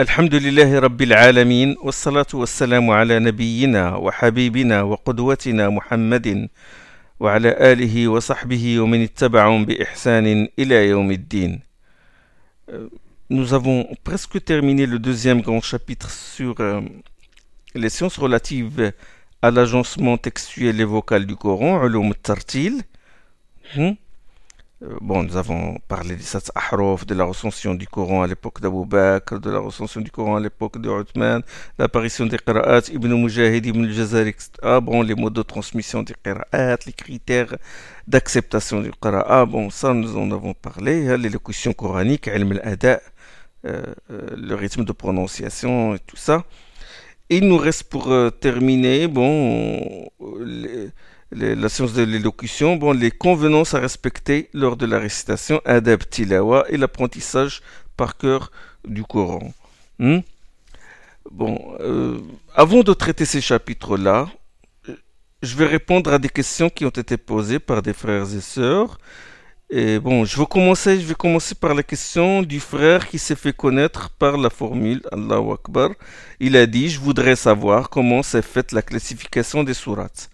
الحمد لله رب العالمين والصلاة والسلام على نبينا وحبيبنا وقدوتنا محمد وعلى آله وصحبه ومن اتبعهم بإحسان إلى يوم الدين. Nous avons presque terminé le deuxième grand chapitre sur euh, les sciences relatives à l'agencement textuel et vocal du Coran, Ulum Tartil. Hmm? Euh, bon, nous avons parlé des Sats Ahrof, de la recension du Coran à l'époque d'Abu Bakr, de la recension du Coran à l'époque de Uthman, l'apparition des Qira'at, Ibn Mujahid, Ibn al-Jazari, etc. Bon, les modes de transmission des Qira'at, les critères d'acceptation du Qira'a, bon, ça nous en avons parlé, hein, l'élocution coranique, Ilm al-Ada, euh, euh, le rythme de prononciation et tout ça. Et il nous reste pour terminer, bon, la science de l'élocution, bon, les convenances à respecter lors de la récitation, adab tilawa et l'apprentissage par cœur du Coran. Hmm? Bon, euh, avant de traiter ces chapitres-là, je vais répondre à des questions qui ont été posées par des frères et sœurs. Et bon, je vais commencer, commencer par la question du frère qui s'est fait connaître par la formule Allahu Akbar. Il a dit, je voudrais savoir comment s'est faite la classification des sourates.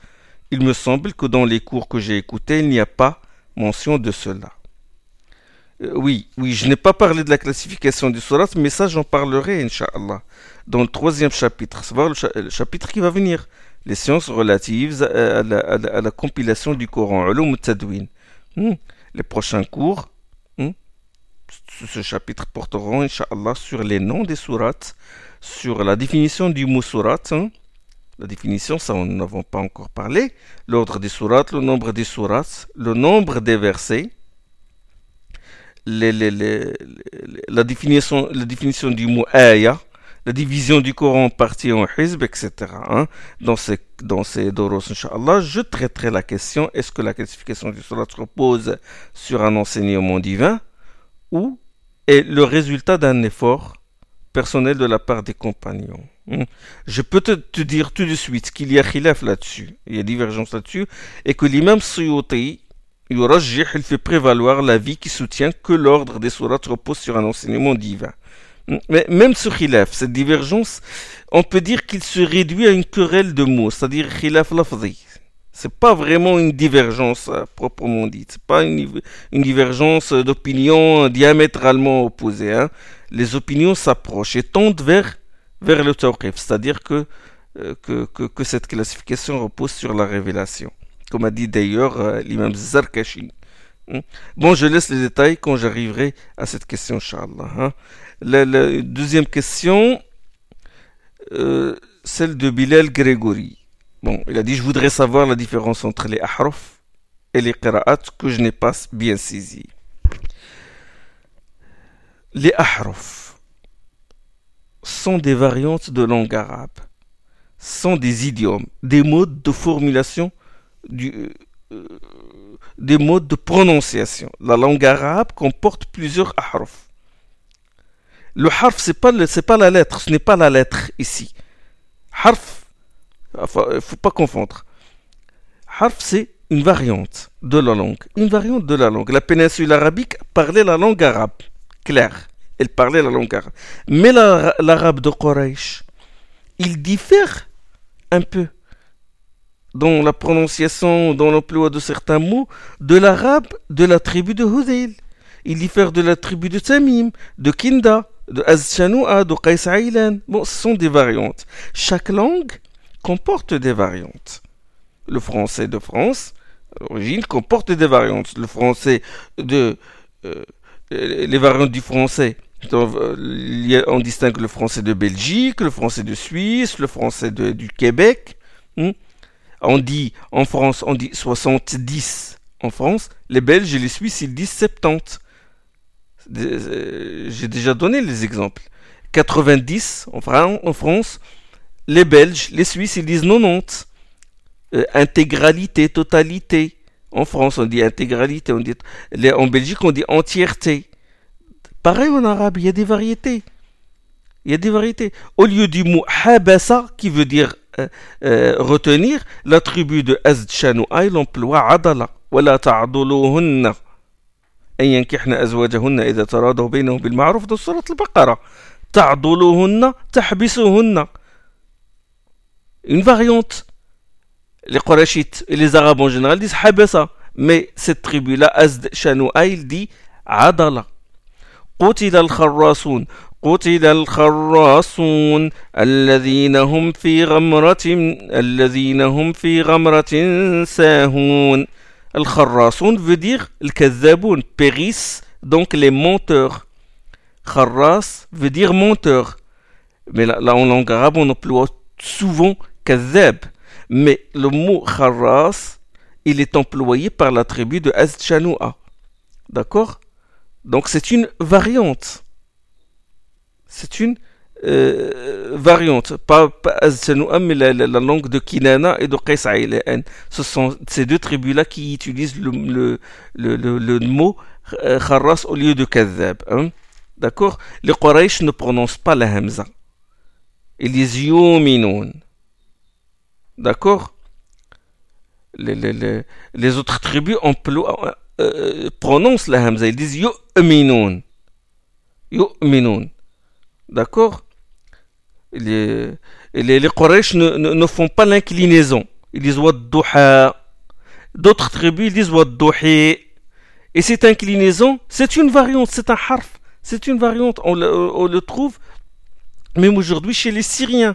Il me semble que dans les cours que j'ai écoutés, il n'y a pas mention de cela. Euh, oui, oui, je n'ai pas parlé de la classification des sourates, mais ça j'en parlerai, Inch'Allah, dans le troisième chapitre, savoir le, chapitre qui va venir, les sciences relatives à, la, compilation du Coran, Ulum Tadwin. Hmm. Les prochains cours, hmm, ce chapitre porteront, Inch'Allah, sur les noms des sourates, sur la définition du mot sourate, hein, la définition, ça, nous n'avons pas encore parlé. L'ordre des sourates, le nombre des sourates, le nombre des versets, la, définition, du mot ayah, la division du Coran en parties en hizb, etc. Hein. Dans ces, dans ces doros, Inch'Allah, je traiterai la question est-ce que la classification des sourates repose sur un enseignement divin ou est le résultat d'un effort personnel de la part des compagnons Hmm. Je peux te, dire tout de suite qu'il y a khilaf là-dessus, il y a divergence là-dessus, et que l'imam Suyuti, il fait prévaloir l'avis qui soutient que l'ordre des sourates repose sur un enseignement divin. Hmm. Mais même ce khilaf, cette divergence, on peut dire qu'il se réduit à une querelle de mots, c'est-à-dire khilaf lafzi. C'est pas vraiment une divergence euh, proprement dite. C'est pas une, divergence d'opinion diamétralement opposée. Hein. Les opinions s'approchent et tendent vers vers le tawqif, c'est-à-dire que, euh, que, que, que, cette classification repose sur la révélation, comme a dit d'ailleurs euh, l'imam Zarkashi. Hmm? Bon, je laisse les détails quand j'arriverai à cette question, Inch'Allah. Hein. La, deuxième question, celle de Bilal Grégory. Bon, il a dit, je voudrais savoir la différence entre les ahraf et les qira'at que je n'ai pas bien saisi. Les ahraf sont des variantes de langue arabe, sont des idiomes, des modes de formulation, du, euh, des modes de prononciation. La langue arabe comporte plusieurs ahraf. Le harf, ce n'est pas, pas la lettre, ce n'est pas la lettre ici. Harf, il ne faut pas confondre. Harf, c'est une variante de la langue. Une variante de la langue. La péninsule arabique parlait la langue arabe, claire elle parlait la langue arabe. Mais l'arabe de Quraysh, il diffère un peu dans la prononciation, dans l'emploi de certains mots, de l'arabe de la tribu de Hudayl. Il diffère de la tribu de Tamim, de Kinda, de Azchanoua, de Qais Bon, ce sont des variantes. Chaque langue comporte des variantes. Le français de France, l'origine, comporte des variantes. Le français de... Euh, les variantes du français. on distingue le français de Belgique, le français de Suisse, le français du Québec. Hmm. On dit en France, on dit 70 en France. Les Belges et les Suisses, ils disent 70. Euh, j'ai déjà donné les exemples. 90 en, France Les Belges, les Suisses, ils disent 90. Euh, intégralité, totalité. En France, on dit intégralité. On dit, en Belgique, on dit entièreté. Pareil en arabe, il y a des variétés. Il y a des variétés. Au lieu du mot habasa, qui veut dire euh, euh, retenir, la tribu de Azd Shanou'a, l'emploie adala. ولا تعضلوهن أن ينكحن أزواجهن إذا تراضوا بينهم بالمعروف dans surat al-Baqarah. تعضلهن تحبسهن une variante les Quraychites et les Arabes en général disent habasa mais cette tribu là Azd Shanoua il dit adala قتل الخراصون قتل الخراصون الذين هم في غمرة الذين هم في غمرة ساهون الخراصون veut dire الكذابون périssent donc les menteurs kharras veut dire menteur mais là, là en langue arabe on emploie souvent kazab mais le mot kharras il est employé par la tribu de Azd Shanoua d'accord? Donc c'est une variante c'est une euh, variante, pas, pas mais la, la, la, langue de Kinana et de Qais Ce sont ces deux tribus-là qui utilisent le, mot euh, Kharras au lieu de Kazab. Hein? D'accord? Les Quraysh ne prononcent pas la Hamza. Ils disent Yuminoun. D'accord? Les, les, les, autres tribus emploient, euh, prononcent la Hamza. Ils disent Yu'minoun. Yu'minoun. D'accord? Les, les, les Quraysh ne, ne, ne, font pas l'inclinaison. Ils disent Wadduha. D'autres tribus disent Wadduhi. Et cette inclinaison, c'est une variante, c'est un harf. C'est une variante. On le, trouve même aujourd'hui chez les Syriens.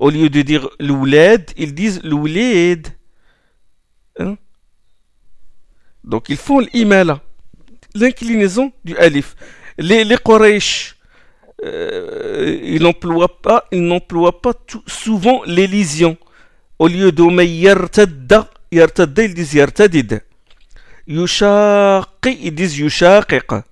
Au lieu de dire l'ouled, ils disent l'ouled. Hein? Donc ils font l'imala. L'inclinaison du alif. Les, les Quraysh euh, il n'emploie pas, il n'emploie pas tout, souvent l'élision. Au lieu de yartadda, yartadda, ils disent yartadid. يشاقي ils disent يشاقق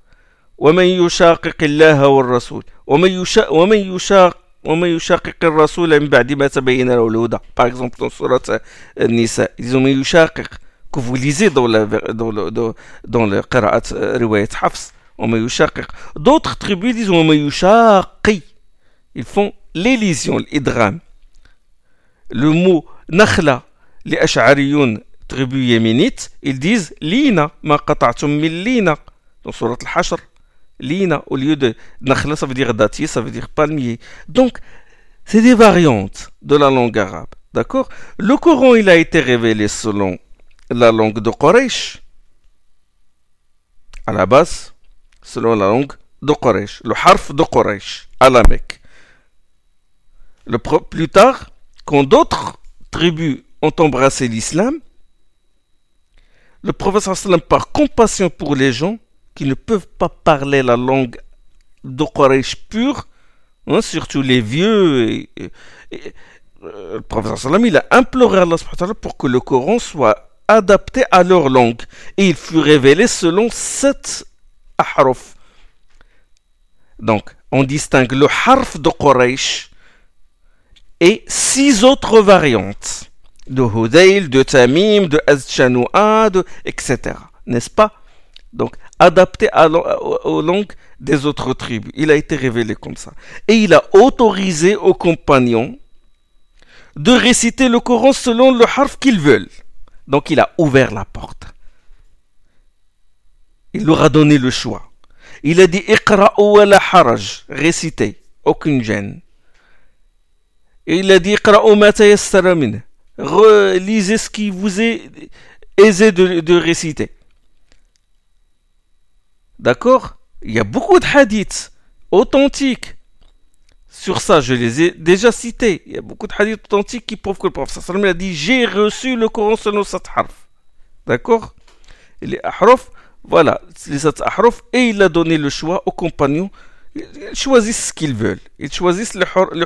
ومن يشاقق الله والرسول ومن يشاق ومن يشاقق الرسول من بعد ما تبين له الهدى. باغ اكزومبل سوره النساء ديزو من يشاقق. كوفوليزي vous lisez dans قراءة رواية حفص وما يشاقق. دوطخ تخيبي ديزون وما يشاقي. Ils لي ليزيون الإدغام لو مو نخلة لأشعريون tribu يمينيت ils لينا ما قطعتم من لينا سورة الحشر lina, au lieu de nakhla, ça veut dire dattier, ça veut dire palmier. Donc, c'est des variantes de la langue arabe. D'accord? Le Coran, il a été révélé selon la langue de Quraysh. À la base, selon la langue de Quraysh, le harf de Quraysh, à la Mecque. Le, plus tard, quand d'autres tribus ont embrassé l'islam, le prophète par compassion pour les gens qui ne peuvent pas parler la langue de Quraysh pure, hein, surtout les vieux, et, euh, le prophète sallam, il a imploré Allah pour que le Coran soit adapté à leur langue. Et il fut révélé selon sept ahruf. Donc, on distingue le harf de Quraysh et six autres variantes de Hudayl, de Tamim, de Azchanoua, etc. N'est-ce pas? Donc, adapté aux langues des autres tribus. Il a été révélé comme ça. Et il a autorisé aux compagnons de réciter le Coran selon le harf qu'ils veulent. Donc, il a ouvert la porte. Il leur a donné le choix. Il a dit Iqra'u wa récitez, aucune gêne. Et il a dit Iqra'u ma tayassara relisez ce qui vous est aisé de, de réciter. D'accord? Il y a beaucoup de hadiths authentiques. Sur ça, je les ai déjà cités. Il y a beaucoup de hadiths authentiques qui prouvent que le prophète a dit J'ai reçu le Coran selon cette harf. D'accord? Les voilà, les et il a donné le choix aux compagnons. Ils choisissent ce qu'ils veulent. Ils choisissent les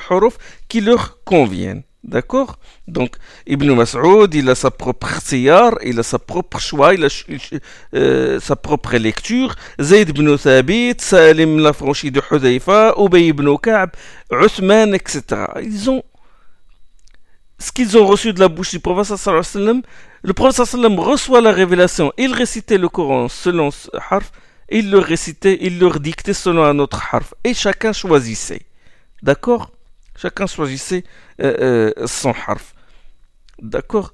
huruf qui leur conviennent. D'accord? Donc, Ibn Mas'ud, il a sa propre khsiyar, il a sa propre choix, il a euh, sa propre lecture. Zayd ibn Thabit, Salim l'affranchi de Hudayfa, Ubay ibn Ka'b, Uthman, etc. Ils ont ce qu'ils ont reçu de la bouche du prophète sallam, le prophète sallam reçoit la révélation, il récitait le Coran selon ce harf, il le récitait, il leur dictait selon un autre harf, et chacun choisissait. D'accord? Chacun choisissait euh, euh, son harf. D'accord?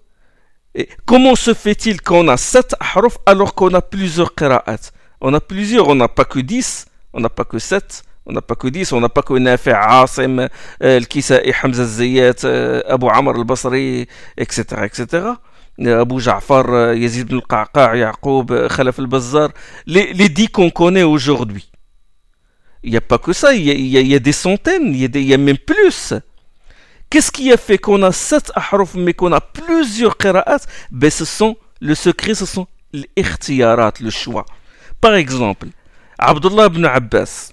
Et comment se fait-il qu'on a sept harfs alors qu'on a plusieurs qira'at? On a plusieurs, on n'a pas que dix, on n'a pas que sept, On n'a pas que 10, on n'a pas que Nafi' Asim, Al-Kisa'i, Hamza Zayat, Abu Amr al-Basri, etc., etc. Abu Ja'far, Yazid ibn al-Qaqa, Yaqub, Khalaf al-Bazzar, les, les qu'on connaît aujourd'hui. Il n'y a pas que ça, il y a, des centaines, il y a, des, même plus. Qu'est-ce qui a fait qu'on a sept ahruf mais qu'on a plusieurs qira'at? Ben ce sont, le secret ce sont les le choix. Par exemple, Abdullah ibn Abbas.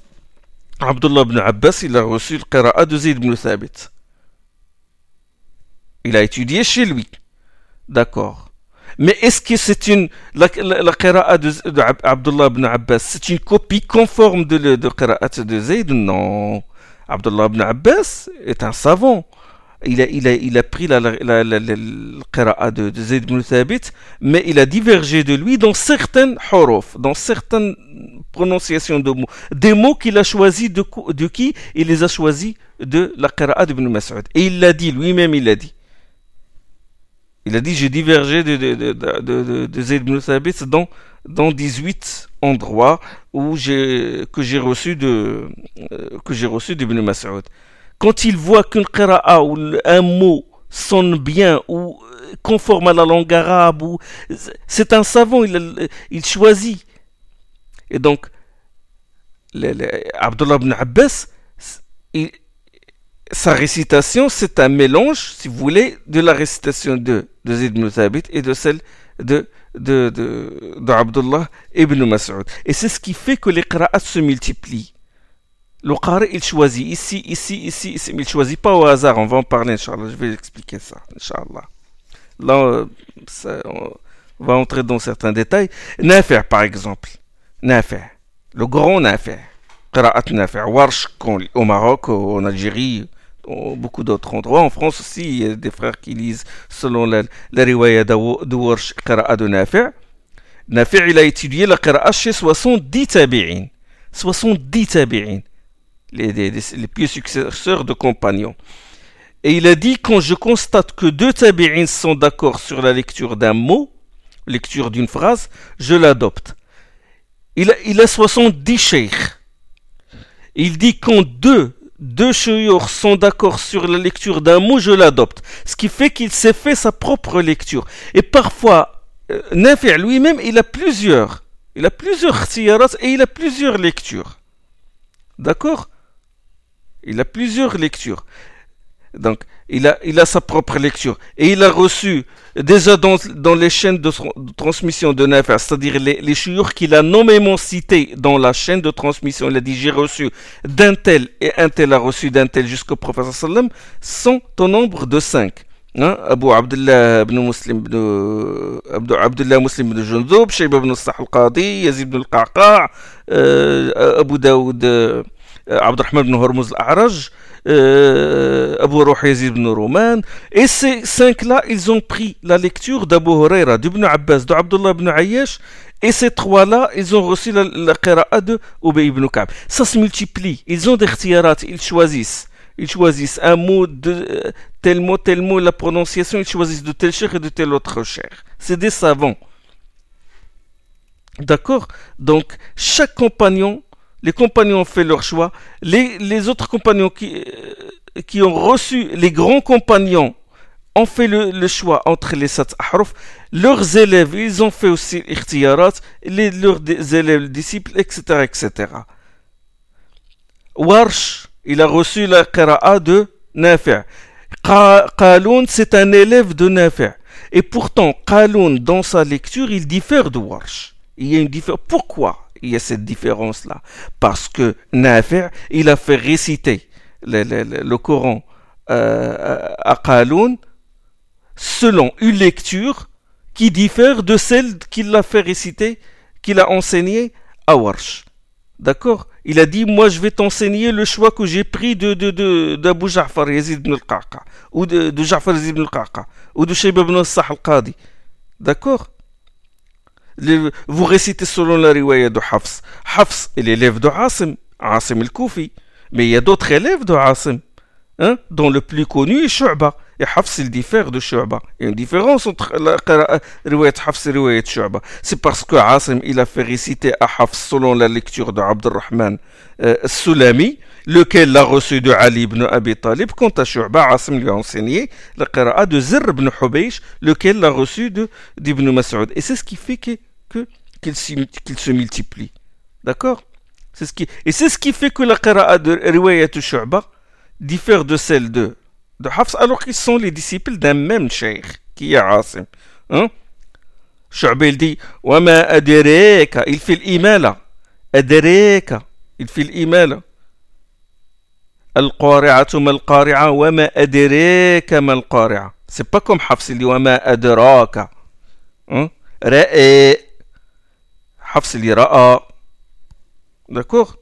Abdullah ibn Abbas, il a reçu le qira'a de Zayd ibn Thabit. Il a étudié chez lui. D'accord. Mais est-ce que c'est une. La, la, de, de, Abdullah ibn Abbas, c'est une copie conforme de, de, de de Zayd Non? Abdullah ibn Abbas est un savant il a, il a, il a pris la, la, la, la, de, de Zayd ibn Thabit, mais il a divergé de lui dans certaines horof, dans certaines prononciations de mots. Des mots qu'il a choisis de, de qui? Il les a choisis de la qira'a d'Ibn Mas'ud. Et il l'a dit, lui-même il l'a dit. Il a dit, j'ai divergé de, de, de, de, Zayd dans, dans 18 endroits où que j'ai reçu de, euh, que j'ai reçu d'Ibn Mas'ud quand il voit qu'une qira'a ou un mot sonne bien ou conforme à la langue arabe, ou c'est un savant, il, il, choisit. Et donc, Abdullah ibn Abbas, sa récitation, c'est un mélange, si vous voulez, de la récitation de, de Zayd ibn et de celle de, de, de, de Abdullah ibn Mas'ud. Et c'est ce qui fait que les qira'at se multiplient. Le Qari, il choisit ici, ici, ici, ici, mais il ne choisit pas au hasard. On va en parler, Inch'Allah. Je vais expliquer ça, Inch'Allah. Là, euh, on va entrer dans certains détails. Nafi', par exemple. Nafi'. Le grand Nafi'. Qira'at Nafi'. Warsh, au Maroc, en Algérie, beaucoup d'autres endroits. En France aussi, il y a des frères qui lisent selon la, la riwaya de Warsh, Qira'a de Nafi'. Nafi' il a étudié la Qira'a chez 70 tabi'in. 70 tabi'in les, les, les successeurs de compagnons. Et il a dit quand je constate que deux tabi'ins sont d'accord sur la lecture d'un mot, lecture d'une phrase, je l'adopte. Il a, il a 70 cheikhs. Il dit quand deux deux chouyours sont d'accord sur la lecture d'un mot, je l'adopte. Ce qui fait qu'il s'est fait sa propre lecture. Et parfois, euh, lui-même, il a plusieurs. Il a plusieurs tiyarat et il a plusieurs lectures. D'accord? Il a plusieurs lectures. Donc, il a, il a sa propre lecture. Et il a reçu, déjà dans, les chaînes de, transmission de Nafar, c'est-à-dire les, les qu'il a nommément cités dans la chaîne de transmission, il a dit j'ai reçu d'un tel et un tel a reçu d'un tel jusqu'au prophète sallam, sont au nombre de cinq. Hein? Abu Abdullah ibn Muslim ibn, Abdu, Abdullah Muslim ibn Jundoub, ibn al-Qadi, Yazid ibn al-Qaqa, euh, Abu Daoud, euh, Abdurrahman ibn Hormuz al-A'raj, euh, Abu Ruhayz ibn Ruman. Et ces cinq-là, ils ont pris la lecture d'Abu Huraira, d'Ibn Abbas, d'Abdullah ibn Ayyash. Et ces trois-là, ils ont reçu la, la qira'a de Ubay ibn Ka'b. Ça se multiplie. Ils ont des khtiyarat, ils choisissent. Ils choisissent un mot, de, euh, tel mot, tel mot, la prononciation, ils choisissent de tel cher et de tel autre cher. C'est des savants. D'accord? Donc, chaque compagnon les compagnons ont fait leur choix. Les, autres compagnons qui, euh, qui ont reçu, les grands compagnons ont fait le, choix entre les sept ahruf. Leurs élèves, ils ont fait aussi l'irtiyarat, les, leurs élèves, disciples, etc., etc. Warsh, il a reçu la qira'a de Nafi'. Qaloun, c'est un élève de Nafi'. Et pourtant, Qaloun, dans sa lecture, il diffère de Warsh. Il y a une différence. Pourquoi? Il y a cette différence-là. Parce que Nafi', il a fait réciter le, Coran euh, à Qaloun selon une lecture qui diffère de celle qu'il a fait réciter, qu'il a enseigné à Warsh. D'accord? Il a dit, moi je vais t'enseigner le choix que j'ai pris de, de, de, d'Abu Ja'far Yazid ibn al-Qaqa, ou de, Ja'far Yazid ibn al-Qaqa, ou de Shayba ibn al-Sah al-Qadi. D'accord? Vous récitez selon la riwaya de Hafs. Hafs est l'élève de Asim, Asim el-Koufi. Mais il y a d'autres élèves de Asim, hein, dont le plus connu est Shu'ba. Et Hafs, il diffère de Shu'ba. Il y a une différence entre la riwayat Hafs et riwayat Shu'ba. C'est parce que Asim, il a fait réciter à Hafs selon la lecture de Abdurrahman euh, Sulami, lequel l'a reçu de Ali ibn Abi Talib. Quant à Shu'ba, Asim lui a enseigné la qira'a de Zir ibn Hubaysh, lequel l'a reçu d'Ibn Mas'ud. Et c'est ce qui fait que, que, qu'il, se multiplie. D'accord c'est ce qui, Et c'est ce qui fait que la qira'a de riwayat Shu'ba diffère de celle de de Hafs alors qu'ils sont les disciples d'un même cheikh qui est Asim. Hein? il dit Wama adireka, il fait l'imala. Adireka, il fait l'imala. القارعة ما القارعة وما أدريك ما القارعة c'est pas comme Hafs il dit وما أدراك hein? رأي حفص اللي رأى d'accord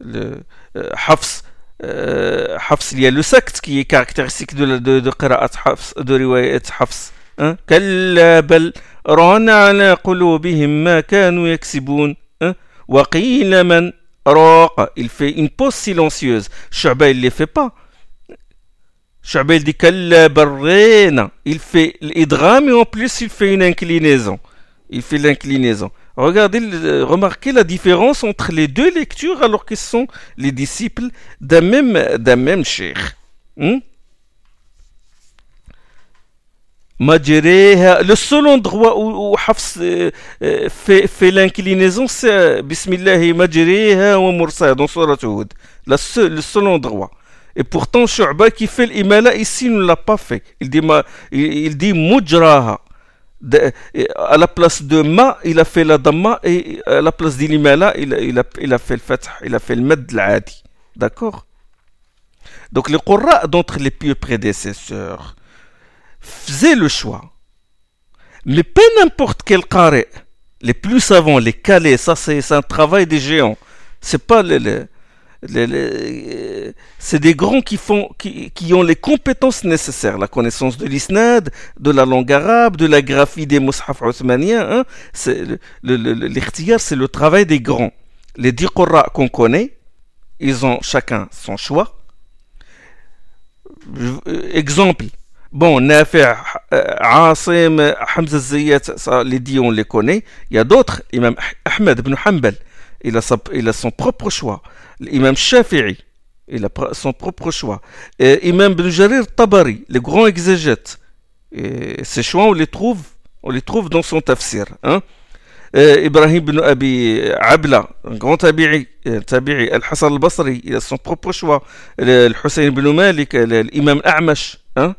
le, euh, Hafs euh, Hafs, il y a le secte qui est caractéristique de, de, de Qira'at Hafs, de Riwayat Hafs. Hein? كلا بل ران على قلوبهم ما كانوا يكسبون hein? وقيل من راق il fait une pause silencieuse Shu'ba il ne les fait pas Shu'ba il dit كلا برينا il fait l'idgham et en plus il fait une inclinaison il fait l'inclinaison Regardez, remarquez la différence entre les deux lectures alors qu'ils sont les disciples d'un même, d'un même. Hmm? Le seul endroit où, Hafs euh, euh, fait, fait l'inclinaison, c'est Bismillah Majriha wa Mursa dans Surah Hud. Le seul endroit. Et pourtant, Shu'ba qui fait l'imala ici ne l'a pas fait. Il dit, il dit Mujraha à la place de ma, il a fait la damma et à la place d'Ilimala, il, a, fait le fath, il a fait le med l'adi. D'accord? Donc les Qurra d'entre les pieux prédécesseurs faisaient le choix. Mais pas n'importe quel carré. Les plus savants, les calés, ça c'est un travail des géants. C'est pas le c'est des grands qui, ont les compétences nécessaires, la connaissance de l'isnad, de la langue arabe, de la graphie des mushaf othmaniens. Hein. L'irtiyar, c'est le travail des grands. Les dix qu'on connaît, ils ont chacun son choix. Exemple, bon, Nafi', Asim, Hamza Zayat, ça, les dix on les connaît. Il y a d'autres, Imam Ahmed ibn Hanbal, il a son propre choix. L'imam Shafi'i, il a son propre choix. Et Imam Ibn Jarir Tabari, le grand exégète, et ces choix, on les trouve, on les trouve dans son tafsir. Hein? Ibrahim ibn Abi Abla, un grand tabi'i, Al-Hassan al-Basri, il a son propre choix. Al-Hussein ibn Malik, l'imam A'mash, hein?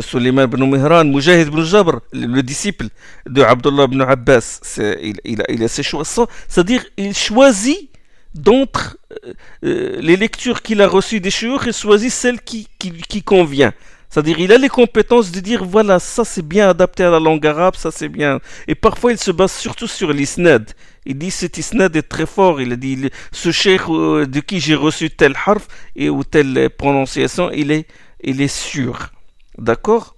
Suleiman ibn Mihran, Mujahid ibn Jabr, le disciple de Abdullah ibn Abbas, il, il, a, il a ses choix. C'est-à-dire, il choisit d'entre euh, euh, les lectures qu'il a reçues des chouurs, il choisit celle qui, qui, convient. C'est-à-dire, il a les compétences de dire, voilà, ça c'est bien adapté à la langue arabe, ça c'est bien. Et parfois, il se base surtout sur l'isnad. Il dit, cet isnad est très fort. Il a dit, ce cheikh euh, de qui j'ai reçu tel harf et ou telle prononciation, il est, il est sûr. D'accord?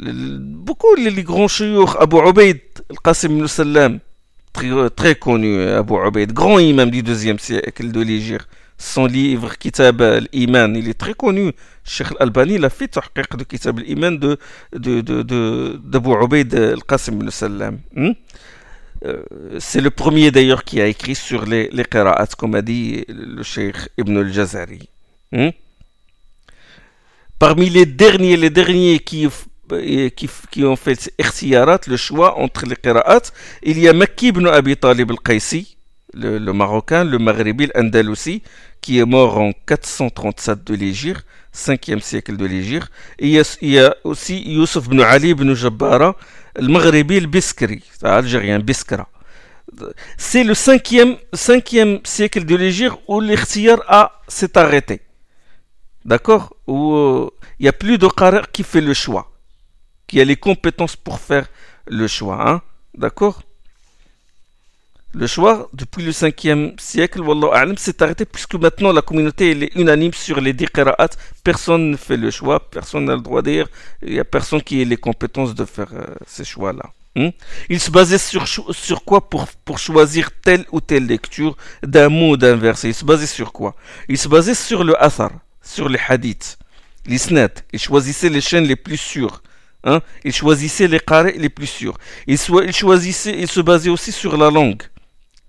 Beaucoup les, grands chouurs, Abu Ubaid, Al-Qasim ibn Salam, très, très connu, Abu Ubaid, grand imam du deuxième siècle de l'Égypte. Son livre Kitab al-Iman, il est très connu. Sheikh al-Albani, il a fait tahqiq de Kitab al-Iman de, de, de, de, d'Abu Ubaid al-Qasim ibn Salam. Hmm? Euh, c'est le premier d'ailleurs qui a écrit sur les, les qira'at, comme a dit le Sheikh Ibn al-Jazari. Hmm? Parmi les derniers, les derniers qui qui, qui ont fait le choix entre les qira'at. Il y a Makki ibn Abi Talib al-Qaisi, le, le, Marocain, le Maghribi, l'Andalousi, qui est mort en 437 de l'Égypte, 5e siècle de l'Égypte. Et il y, a, il y a aussi Youssef ibn Ali ibn Jabbara, le Maghribi, le Biskri, algérien, Biskra. C'est le 5e, 5e siècle de l'Égypte où l'Irtiyar s'est arrêté. D'accord? Où euh, il n'y a plus de qari qui fait le choix qui a les compétences pour faire le choix. Hein? D'accord? Le choix, depuis le 5e siècle, s'est arrêté puisque maintenant la communauté est unanime sur les 10 Personne ne fait le choix, personne n'a le droit de dire. Il n'y a personne qui ait les compétences de faire euh, ces choix-là. Hein? Il se basait sur, sur quoi pour, pour choisir telle ou telle lecture d'un mot ou d'un verset? Il se basait sur quoi? Il se basait sur le athar, sur les hadiths, l'isnad. Il choisissait les chaînes les plus sûres. Hein? Il choisissait les carrés les plus sûrs. Il, il, choisissait, il se basait aussi sur la langue.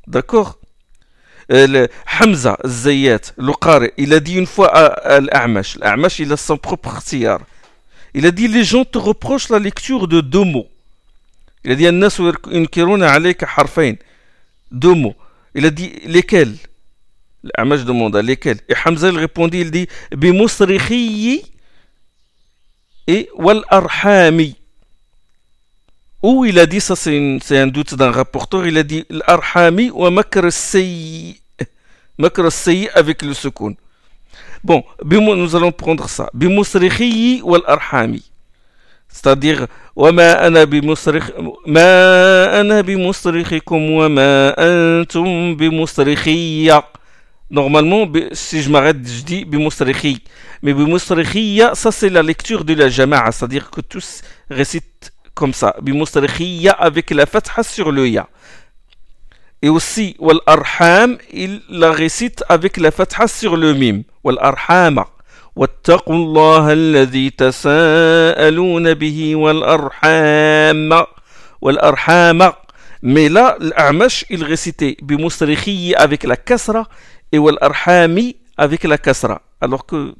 D'accord euh, Hamza Zayyat, le qari, il a dit une fois à, l'A'mash, l'A'mash il a son propre khtiar. Il a dit les gens te reprochent la lecture de deux mots. Il a dit الناس ينكرون عليك حرفين deux mots. Il a dit lesquels L'A'mash demanda lesquels Et Hamza il répondit, il dit بمصرخي et wal arhami. Ou il a dit, ça c'est un doute d'un rapporteur, il a dit l'arhami ou makr sayi. Makr sayi avec le secoun. Bon, nous allons prendre ça. Bimusrikhi wal arhami. C'est-à-dire, وما أنا بمصرخ ما أنا بمصرخكم وما أنتم بمصرخي Normalement, si je m'arrête, je dis bimusrikhi. Mais bimusrikhiya, ça c'est la lecture de la jama'a, c'est-à-dire que tous récitent comme ça. Bimusrikhiya avec la fatha sur le ya. Et aussi, wal arham, il la récite avec la fatha sur le mim. Wal arhama. واتقوا الله الذي تساءلون به والأرحام والأرحام mais là l'Amash il récitait بمصرخي avec la kasra et wal arhami avec la kasra. Alors que,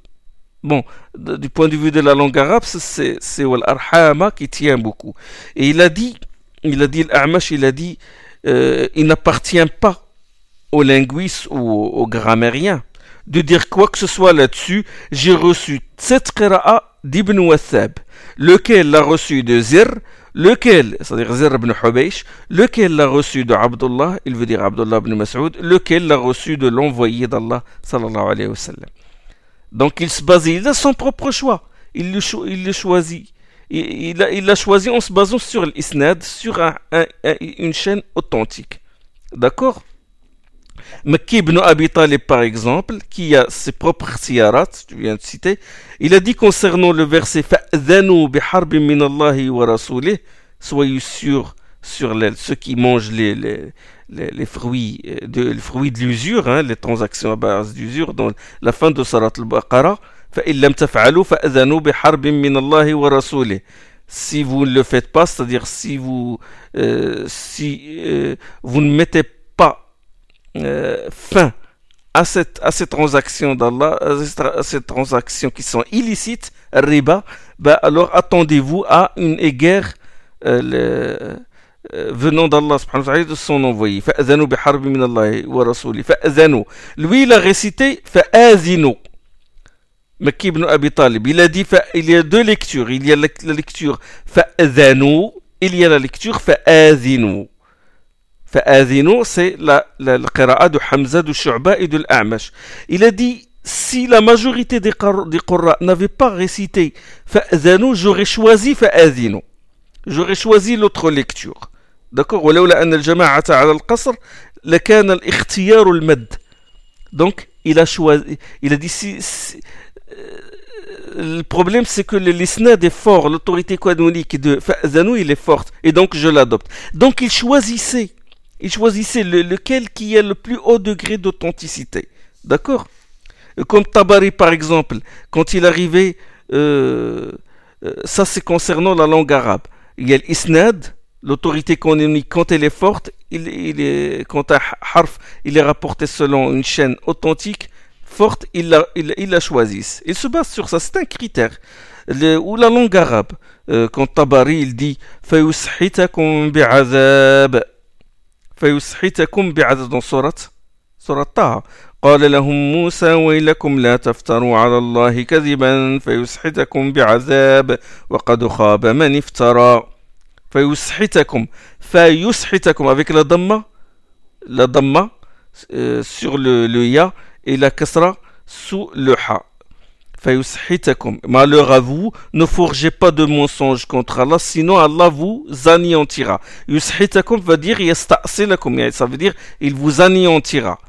bon, du point de vue de la langue arabe, c'est wal arhama qui tient beaucoup. Et il a dit, il a dit, l'Amash, il a dit, euh, il n'appartient pas aux linguistes ou aux grammairiens de dire quoi que ce soit là-dessus. J'ai reçu cette qira'a d'Ibn Wathab, lequel l'a reçu de Zir, lequel, c'est-à-dire Zir ibn Hubaysh, lequel l'a reçu de Abdullah, il veut dire Abdullah ibn Mas'ud, lequel l'a reçu de l'envoyé d'Allah, sallallahu alayhi wa sallam. Donc il se basait, il a son propre choix, il le, il le choisit. Il l'a il choisi en se basant sur l'isnad, sur un, une chaîne authentique. D'accord? Makki ibn Abi Talib, par exemple, qui a ses propres siyarat, tu viens de citer, il a dit concernant le verset Fa'dhanu biharbin min Allah wa rasulih, soyez sûrs sur les, ceux qui mangent les, les, les, fruits de, les fruits de l'usure, hein, les transactions à base d'usure, dans la fin de Sarat al-Baqarah, فإن لم تفعلوا فأذنوا بحرب من الله ورسوله si vous ne le faites pas, c'est-à-dire si vous euh, si euh, vous ne mettez euh, fin à, cette, à ces transactions d'Allah, à ces transactions qui sont illicites, riba, ben alors attendez-vous à une guerre euh, euh, venant d'Allah de son envoyé. Fa'azanu biharbi min wa rasuli. Fa'azanu. Lui, il a récité Fa'azinu. Ibn Abi Talib. Il a dit, il y a deux lectures. Il y a la lecture Fa'azanu. Il y a la lecture Fa'azinu. Fa'adhinu, c'est la, la, de Hamza, de Shu'ba et de l'A'mash. Il a dit si la majorité des, des n'avaient pas récité Fa'adhanu, j'aurais choisi Fa'adhinu. J'aurais choisi l'autre lecture. D'accord? Donc, il a choisi. Il a dit si, si euh, le problème c'est que l'isnad est fort, l'autorité canonique de Fa'zanou il est forte, et donc je l'adopte. Donc il choisissait il choisissait lequel qui est le plus haut degré d'authenticité. D'accord? Comme Tabari par exemple, quand il arrivait, euh, euh, ça c'est concernant la langue arabe. Il y a l'isnad, l'autorité canonique, quand elle est forte, il, est, quand un harf il est rapporté selon une chaîne authentique, forte, il la, il, il choisit. Il se base sur ça, c'est un critère. ou la langue arabe, euh, quand Tabari il dit فيسحتكم بعدد سورة سورة طه. قال لهم موسى ويلكم لا تفتروا على الله كذبا فيسحتكم بعذاب وقد خاب من افترى. فيسحتكم فيسحتكم. Avec la damma la damma euh, et la kasra sous le ha. Malheur à vous, ne forgez pas de mensonges contre Allah, sinon Allah vous anéantira. Yushitakum va dire ça veut dire il vous anéantira.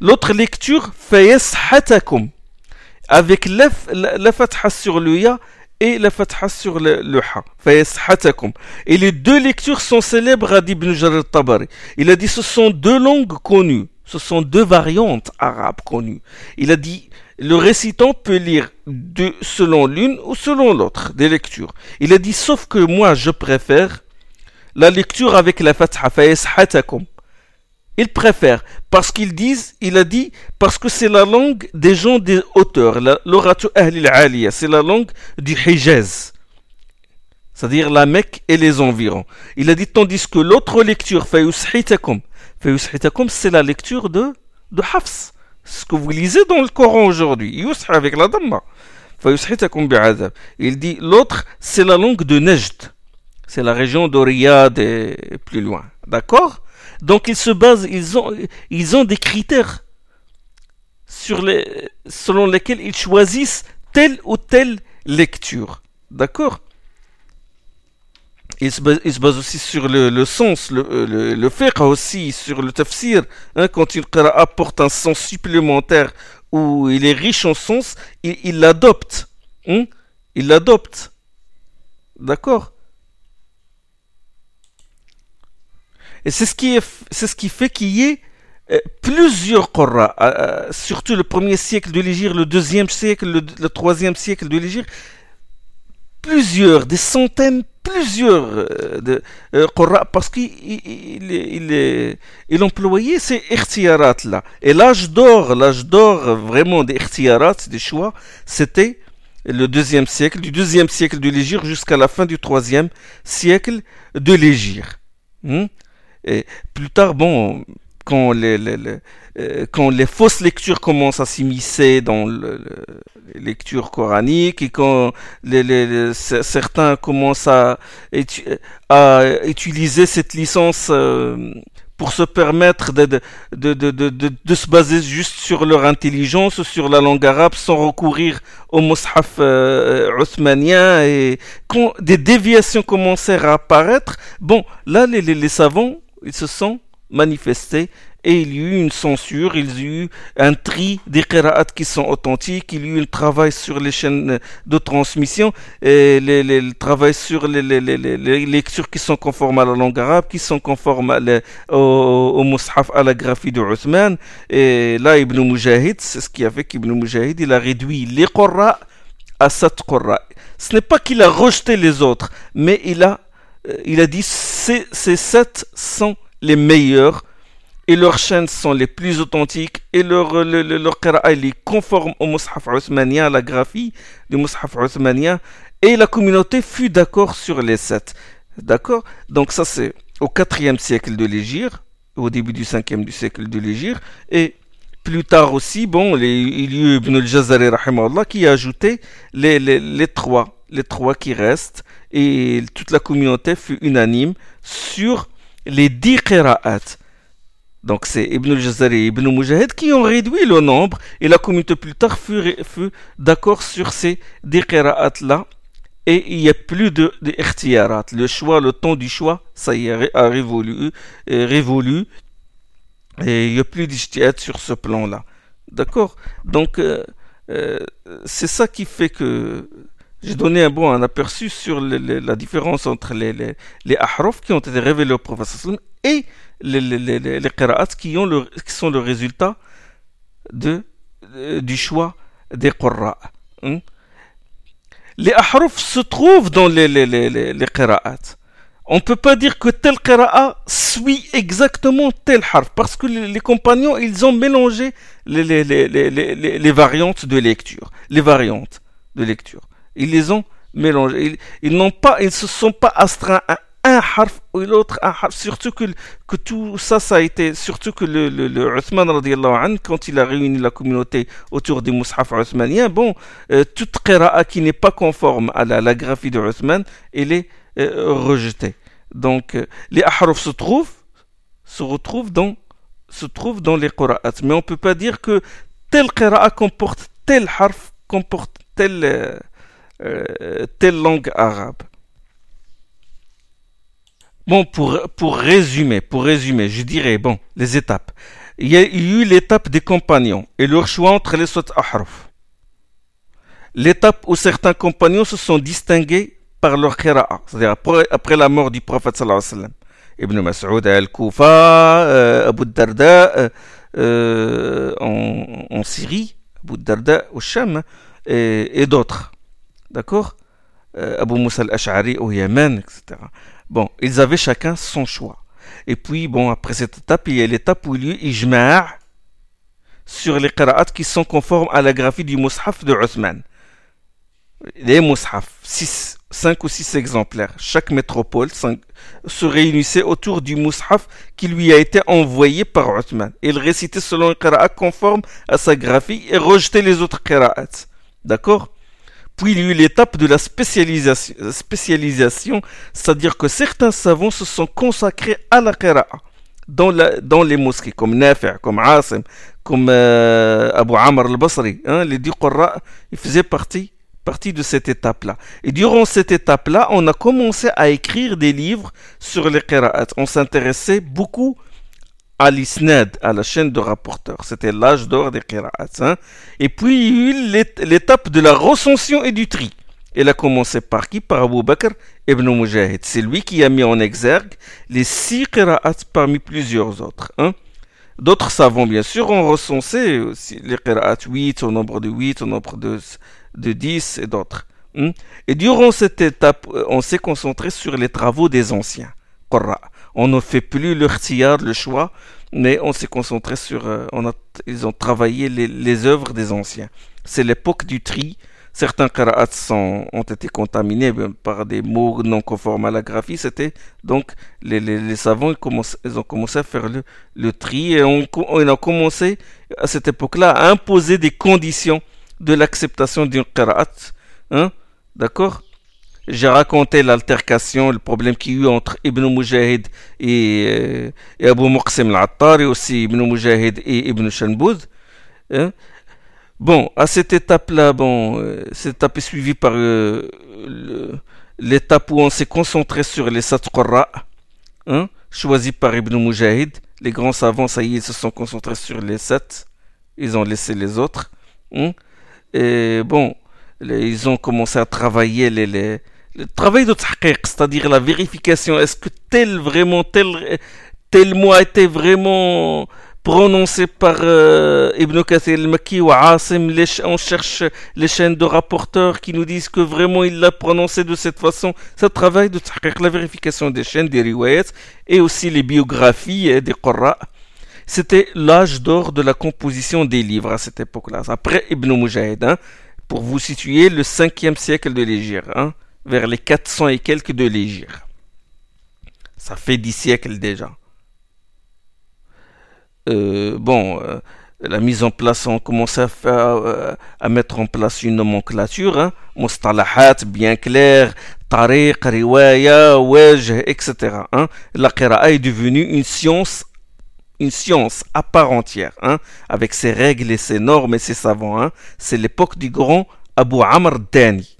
L'autre lecture, fayashatakum, avec la, la, sur le ya et la fatha sur le, ha. Et les deux lectures sont célèbres à Ibn Jarir Tabari. Il a dit ce sont deux langues connues, ce sont deux variantes arabes connues. Il a dit le récitant peut lire selon l'une ou selon l'autre des lectures. Il a dit sauf que moi je préfère la lecture avec la fatha Il préfère parce qu'ils disent, il a dit parce que c'est la langue des gens des hauteurs, l'orato ahlil c'est la langue du Hijaz. C'est-à-dire la Mecque et les environs. Il a dit tandis que l'autre lecture, fayushitakum, c'est la lecture de, de Hafs ce que vous lisez dans le Coran aujourd'hui. Avec la. Il dit l'autre, c'est la langue de Nejd. C'est la région d'Oriyad et plus loin. D'accord? Donc ils se basent, ils ont, ils ont des critères selon lesquels ils choisissent telle ou telle lecture. D'accord? Il se, base, aussi sur le, sens, le, le, le aussi, sur le tafsir. Hein, quand une apporte un sens supplémentaire ou il est riche en sens, il l'adopte. Hein, il l'adopte. D'accord? Et c'est ce qui, fait qu'il y ait euh, plusieurs euh, euh, surtout le premier siècle de l'Égypte, le deuxième siècle, le, le troisième siècle de l'Égypte, plusieurs, des centaines, plusieurs euh, de euh, parce qu'il il, il, employait ces irtiyarat là. Et l'âge d'or, l'âge d'or vraiment des irtiyarat, des choix, c'était le deuxième siècle, du deuxième siècle de l'Égypte jusqu'à la fin du troisième siècle de l'Égypte. Hmm? Et plus tard, bon, quand les, les, les, euh, quand les fausses lectures commencent à s'immiscer dans le, les lectures coraniques et quand les, certains commencent à, à, utiliser cette licence euh, pour se permettre de, de, de, de, se baser juste sur leur intelligence, sur la langue arabe, sans recourir au mushaf euh, et quand des déviations commencèrent à apparaître, bon, là, les, les, les savants, ils se sont manifestés et il y a eu une censure, il y a eu un tri des qira'at qui sont authentiques, il y a eu un travail sur les chaînes de transmission, et le travail sur les, lectures qui sont conformes à la langue arabe, qui sont conformes au, au mushaf, à la graphie de Uthman. Et là, Ibn Mujahid, c'est ce qui a fait qu'Ibn Mujahid, il a réduit les qurra à sept qurra. Ce n'est pas qu'il a rejeté les autres, mais il a, euh, il a dit ces sept sont les meilleurs et leurs chaînes sont les plus authentiques et leur, leur, leur est conforme au Mus'haf Othmanien, à la graphie du Mus'haf Othmanien, et la communauté fut d'accord sur les sept. D'accord? Donc ça c'est au 4 siècle de l'Égypte, au début du 5e du siècle de l'Égypte, et plus tard aussi, bon, il y a eu Ibn al-Jazari qui a ajouté les, les, les trois, les trois qui restent, et toute la communauté fut unanime sur les dix qira'at. Donc c'est Ibn al-Jazari et Ibn Mujahid qui ont réduit le nombre et la communauté plus tard fut, d'accord sur ces qira'at là et il n'y a plus de, de Le choix, le temps du choix, ça y est, a révolu, euh, révolu et il n'y a plus d'ijtihad sur ce plan-là. D'accord? Donc euh, euh, c'est ça qui fait que j'ai donné un bon un aperçu sur la différence entre les, les, qui ont été révélés au prophète et les, les, qui, le, qui sont le résultat euh, du choix des qurra. Hein. Les ahruf se trouvent dans les, les. On ne peut pas dire que tel qira'a suit exactement tel harf, parce que les, compagnons, ils ont mélangé les, variantes de lecture. Les variantes de lecture. Ils les ont mélangées. Ils, ils n'ont pas, ils se sont pas astreints à un harf ou l'autre harf. Surtout que, que tout ça, ça a été, surtout que le, le, le Uthman, an, quand il a réuni la communauté autour du Mus'haf Uthmanien, bon, euh, toute qira'a qui n'est pas conforme à la, la graphie de Uthman, elle est euh, rejetée. Donc, euh, les ahruf se trouvent, se retrouvent dans, se trouvent dans les qira'at. Mais on ne peut pas dire que tel qira'a comporte tel harf, comporte telle, telle langue arabe. Bon, pour, résumer, pour résumer, je dirais, bon, les étapes. Il y a eu l'étape des compagnons et leur choix entre les soit ahruf. L'étape où certains compagnons se sont distingués par leur khira'a, c'est-à-dire après, la mort du prophète sallallahu alayhi wa sallam. Ibn Mas'ud al-Kufa, euh, Abu Darda euh, euh, en, en, Syrie, Abu Darda au Sham et, d'autres. D'accord? Euh, Abu Moussa al-Ash'ari au Yémen, etc. Bon, ils avaient chacun son choix. Et puis, bon, après cette étape, il y a l'étape où il y a ijma' sur les qira'at qui sont conformes à la graphie du mushaf de Uthman. Les mushaf, 5 ou 6 exemplaires. Chaque métropole se réunissait autour du mushaf qui lui a été envoyé par Uthman. Il récitait selon un qira'at conforme à sa graphie et rejetait les autres qira'at. D'accord? Puis il y a eu l'étape de la spécialisation, c'est-à-dire que certains savants se sont consacrés à la qira'a dans, dans les mosquées, comme Nafi', comme Asim, comme euh, Abu Amr al-Basri. Hein, les dix Qurra, ils faisaient partie, partie de cette étape-là. Et durant cette étape-là, on a commencé à écrire des livres sur les qira'at. On s'intéressait beaucoup à l'isnad, à la chaîne de rapporteurs. C'était l'âge d'or des qira'at. Hein. Et puis, il y a eu l'étape de la recension et du tri. Elle a commencé par qui? Par Abu Bakr ibn Mujahid. C'est lui qui a mis en exergue les six qira'at parmi plusieurs autres. Hein. D'autres savants, bien sûr, ont recensé aussi les qira'at 8, au nombre de 8, au nombre de, de 10 et d'autres. Hein. Et durant cette étape, euh, on s'est concentré sur les travaux des anciens. On ne fait plus le le choix, mais on s'est concentré sur. Euh, ils ont travaillé les, œuvres des anciens. C'est l'époque du tri. Certains qira'ats ont été contaminés par des mots non conformes à la graphie. C'était donc les, les, savants ils, ont commencé à faire le, le tri et on, on, a commencé à cette époque-là à imposer des conditions de l'acceptation d'une qira'at. Hein, D'accord? J'ai raconté l'altercation, le problème qu'il y a eu entre Ibn Mujahid et, euh, Abu Muqsim al-Attar et aussi Ibn Mujahid et Ibn Shanboud. Hein. Bon, à cette étape-là, bon, euh, cette étape est suivie par euh, l'étape où on s'est concentré sur les Sat hein, choisis par Ibn Mujahid. Les grands savants, ça y est, ils se sont concentrés sur les sept. Ils ont laissé les autres. Hein. Et bon, ils ont commencé à travailler les, le travail de tahqiq, c'est-à-dire la vérification, est-ce que tel vraiment, tel, tel mot a été vraiment prononcé par euh, Ibn Kathir al-Makki ou Asim, on cherche les chaînes de rapporteurs qui nous disent que vraiment il l'a prononcé de cette façon. C'est le travail de tahqiq, la vérification des chaînes, des riwayats et aussi les biographies des Qurra. C'était l'âge d'or de la composition des livres à cette époque-là. Après Ibn Mujahid, hein, pour vous situer le 5e siècle de l'Égypte. Hein vers les 400 et quelques de l'Égypte. Ça fait dix siècles déjà. Euh, bon, euh, la mise en place, on commence à, faire, euh, à mettre en place une nomenclature, hein, bien clair, tariq, riwaya, wajh, etc. Hein. La qira'a est devenue une science une science à part entière, hein, avec ses règles et ses normes et ses savants. Hein. C'est l'époque du grand Abu Amr Dani.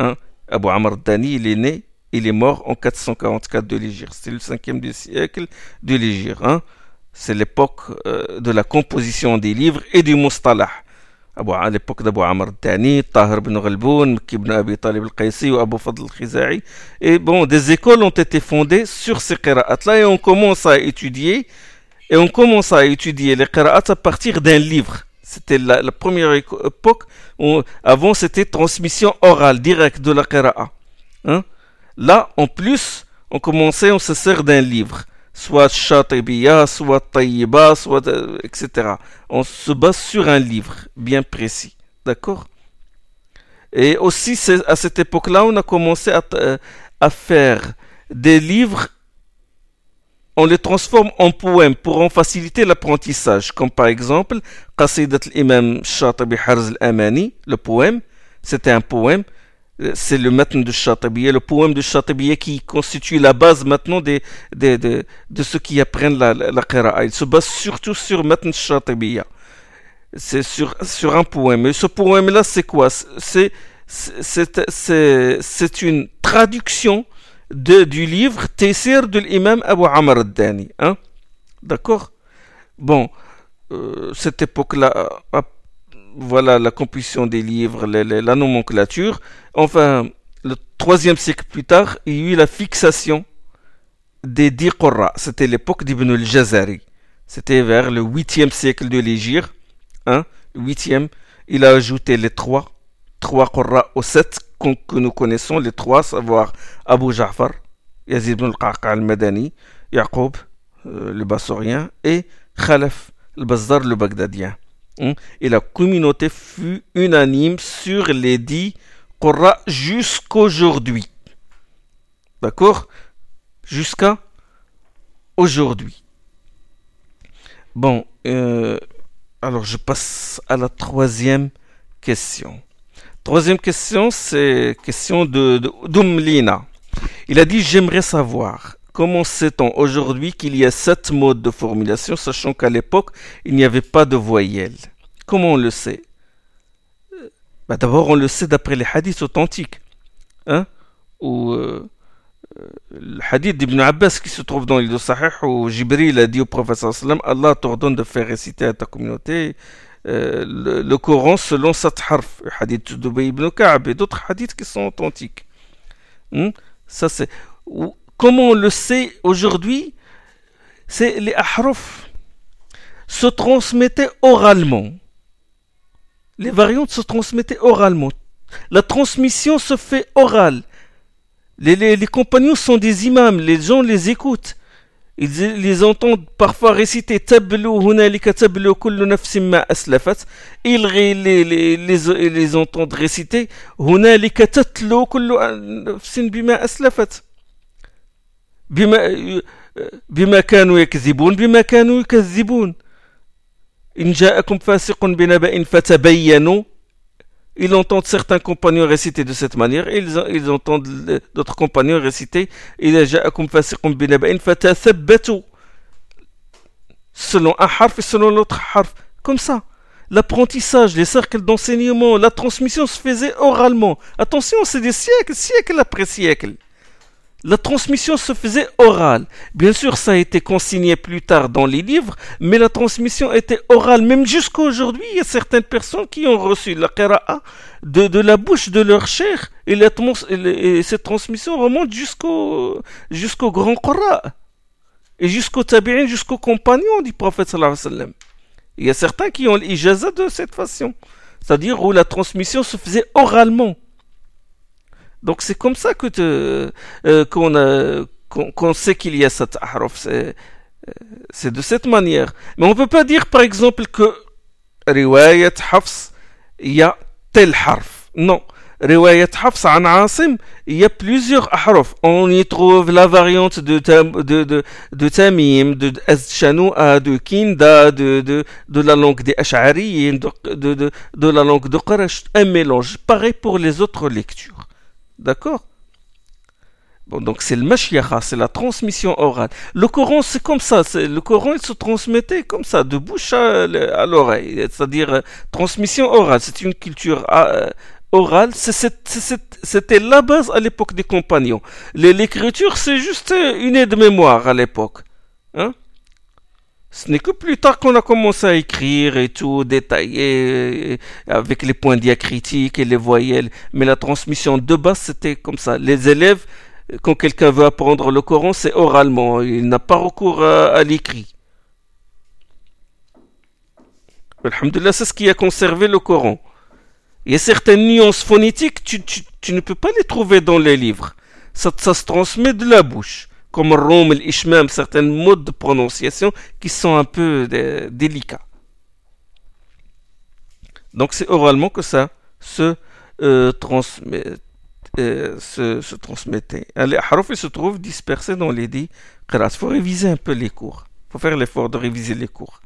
Hein. Abu Amr Dani, il est né, il est mort en 444 de l'Égypte. C'est le 5e siècle de l'Égypte. Hein. C'est l'époque euh, de la composition des livres et du mustalah. À l'époque d'Abu Amr Dani, Tahir ibn Ghalboun, ibn Abi Talib al-Qaisi ou Abu Fadl al-Khiza'i. Et bon, des écoles ont été fondées sur ces qira'at-là et on commence à étudier et on commence à étudier les qira'at à partir d'un livre. C'était la, première époque. Où, avant, c'était transmission orale, directe de la qira'a. Hein? Là, en plus, on commençait, on se sert d'un livre. Soit Shatibiya, soit Tayyiba, soit, euh, etc. On se base sur un livre bien précis. D'accord? Et aussi, à cette époque-là, on a commencé à, euh, à faire des livres on les transforme en poèmes pour en faciliter l'apprentissage, comme par exemple Qasidat al-Imam Shatabi Harz le poème, c'était un poème, euh, c'est le matin de Shatabiya, le poème de Shatabiya qui constitue la base maintenant de, ceux qui apprennent la, la, qira'a. Il se base surtout sur matin Shatabiya. C'est sur, sur un poème. Et ce poème-là, c'est quoi? C'est c'est une traduction du livre Tessir de l'imam Abu Amr al-Dani. Hein? D'accord? Bon, euh, cette époque-là, euh, voilà la composition des livres, la, la, nomenclature. Enfin, le troisième siècle plus tard, il y a eu la fixation des dix. C'était l'époque d'Ibn al-Jazari. C'était vers le huitième siècle de l'Égypte. Hein, le huitième il a ajouté les trois, trois Qurra aux sept que nous connaissons, les trois, savoir Abu Ja'far, Yazid ibn al-Qaqa al-Madani, euh, le Bassorien, et Khalaf, le Bazdar, le Bagdadien. Hein? Et la communauté fut unanime sur les dix Qurra jusqu'aujourd'hui. D'accord? Jusqu'à aujourd'hui. Bon, euh, alors je passe à la troisième question. Troisième question, c'est question de, de Il a dit J'aimerais savoir comment sait-on aujourd'hui qu'il y a sept modes de formulation, sachant qu'à l'époque, il n'y avait pas de voyelles? Comment on le sait? Bah, D'abord, on le sait d'après les hadiths authentiques. Hein Ou. Euh, le hadith d'Ibn Abbas qui se trouve dans l'île de Sahih où Jibril a dit au prophète Allah t'ordonne de faire réciter à ta communauté euh, le, Coran selon cette harf, le hadith d'Ubay ibn Ka'b et d'autres hadiths qui sont authentiques. Hmm? Ça c'est comment on le sait aujourd'hui C'est les ahruf se transmettaient oralement. Les variantes se transmettaient oralement. La transmission se fait orale. Les, compagnons sont des imams, les gens les écoutent. Ils les entendent parfois réciter Tablo, Hunalika Tablo, Kullu nafsin ma Aslafat. Ils les, les, les, les entendent réciter Hunalika tatlu Kullu Nafsin Bima Aslafat. bima بما كانوا يكذبون بما كانوا يكذبون إن جاءكم فاسق بنبأ فتبينوا ils entendent certains compagnons réciter de cette manière, et ils, ils entendent d'autres compagnons réciter selon un harf et selon l'autre harf. Comme ça. L'apprentissage, les cercles d'enseignement, la transmission se faisait oralement. Attention, c'est des siècles, siècles après siècles. La transmission se faisait orale. Bien sûr, ça a été consigné plus tard dans les livres, mais la transmission était orale. Même jusqu'à aujourd'hui, il y a certaines personnes qui ont reçu la qira'a de, la bouche de leur chair, et, cette transmission remonte jusqu'au grand Qur'a, et jusqu'au tabi'in, jusqu'aux compagnons du prophète sallallahu alayhi wa sallam. Il y a certains qui ont l'ijaza de cette façon, c'est-à-dire où la transmission se faisait oralement. Donc c'est comme ça que euh, qu'on sait qu'il y a cette ahraf. Euh, c'est de cette manière. Mais on ne peut pas dire par exemple que riwayat hafs, il y a tel harf. Non. Riwayat Hafs an Asim, il y a plusieurs ahraf. On y trouve la variante de, de, de, de Tamim, de Azchanoua, de Kinda, de, de, de la langue des Ash'ariyin, de, de, de, la langue de Quraysh. Un mélange. Pareil pour les autres lectures. D'accord? Bon, donc c'est le mashiach, c'est la transmission orale. Le Coran, c'est comme ça. Le Coran, il se transmettait comme ça, de bouche à, l'oreille. C'est-à-dire, euh, transmission orale. C'est une culture euh, orale. C'était la base à l'époque des compagnons. L'écriture, c'est juste une aide-mémoire à l'époque. Hein? Ce n'est que plus tard qu'on a commencé à écrire et tout, détailler, avec les points diacritiques et les voyelles. Mais la transmission de base, c'était comme ça. Les élèves, quand quelqu'un veut apprendre le Coran, c'est oralement. Il n'a pas recours à, l'écrit. Alhamdulillah, c'est ce qui a conservé le Coran. Il y a certaines nuances phonétiques, tu, ne peux pas les trouver dans les livres. Ça, ça se transmet de la bouche comme Rom, l'Ishmam, certains modes de prononciation qui sont un peu euh, délicats. Donc c'est oralement que ça se, euh, transmet, euh, se, se, transmettait. Les harofs se trouvent dispersés dans les dix Il faut réviser un peu les cours. Il faut faire l'effort de réviser les cours.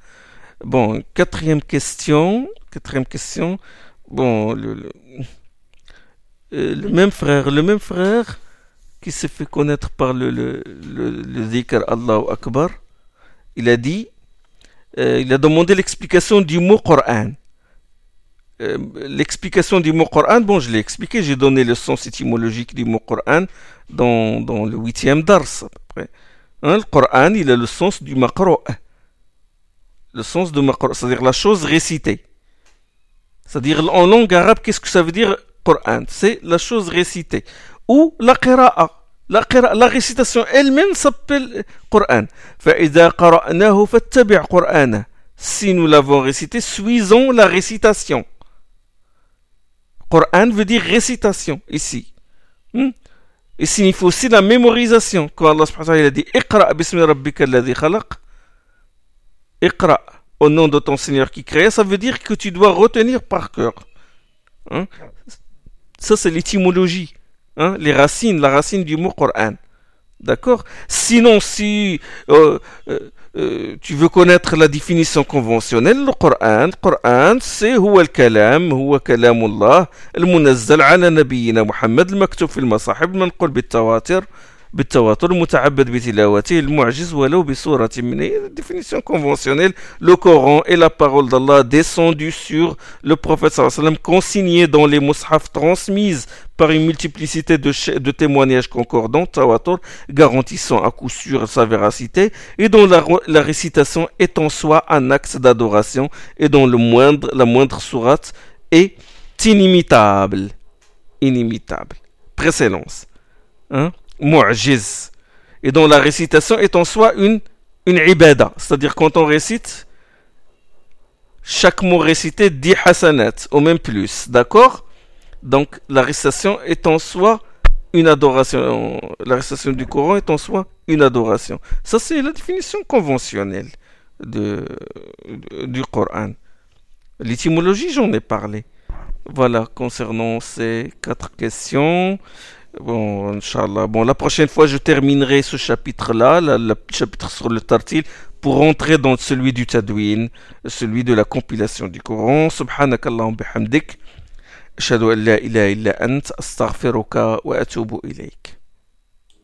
Bon, quatrième question. Quatrième question. Bon, le même frère. Le même frère qui s'est fait connaître par le, le, Allahu Akbar, il a dit, euh, il a demandé l'explication du mot Coran. Euh, l'explication du mot Coran, bon, je l'ai expliqué, j'ai donné le sens étymologique du mot Coran dans, dans le huitième dars. Hein, le Coran, il a le sens du makro. Le sens de makro, c'est-à-dire la chose récitée. C'est-à-dire en langue arabe, qu'est-ce que ça veut dire Coran C'est la chose récitée ou la qira'a. La, récitation elle-même s'appelle Coran. Si nous l'avons récité, suivons la récitation. Coran veut dire récitation ici. Hmm? Il signifie aussi la mémorisation. Quand Allah subhanahu wa ta'ala dit Iqra bismi au nom de ton Seigneur qui crée, ça veut dire que tu dois retenir par cœur. Hein? Ça, c'est l'étymologie. Hein? Les racines, la racine du mot Coran. D'accord Sinon, si euh, euh, euh, tu veux connaître la définition conventionnelle, le Coran, le Coran, c'est هو الكلام هو كلام الله المنزل على نبينا محمد المكتوب في المصاحف المنقول بالتواتر بالتواتر المتعبد بتلاوته المعجز ولو بصورة من définition conventionnelle le Coran est la parole d'Allah descendue sur le prophète sallallahu alayhi wa sallam consignée dans les mushaf transmises par une multiplicité de, de témoignages concordants tawatur garantissant à coup sûr sa véracité et dont la, la récitation est en soi un axe d'adoration et dont le moindre, la moindre sourate est inimitable inimitable précédence hein Mu'jiz et dont la récitation est en soi une, une ibada. C'est-à-dire quand on récite, chaque mot récité dit hasanat, au même plus. D'accord? Donc la récitation est en soi une adoration. La récitation du Coran est en soi une adoration. Ça, c'est la définition conventionnelle de, du Coran. L'étymologie, j'en ai parlé. Voilà, concernant ces quatre questions. Bon, Inch'Allah. Bon, la prochaine fois, je terminerai ce chapitre-là, le chapitre sur le tartil, pour entrer dans celui du tadwin, celui de la compilation du Coran. Subhanakallahum bihamdik. Ashhadu an la ilaha illa ant, astaghfiruka wa atubu ilayk.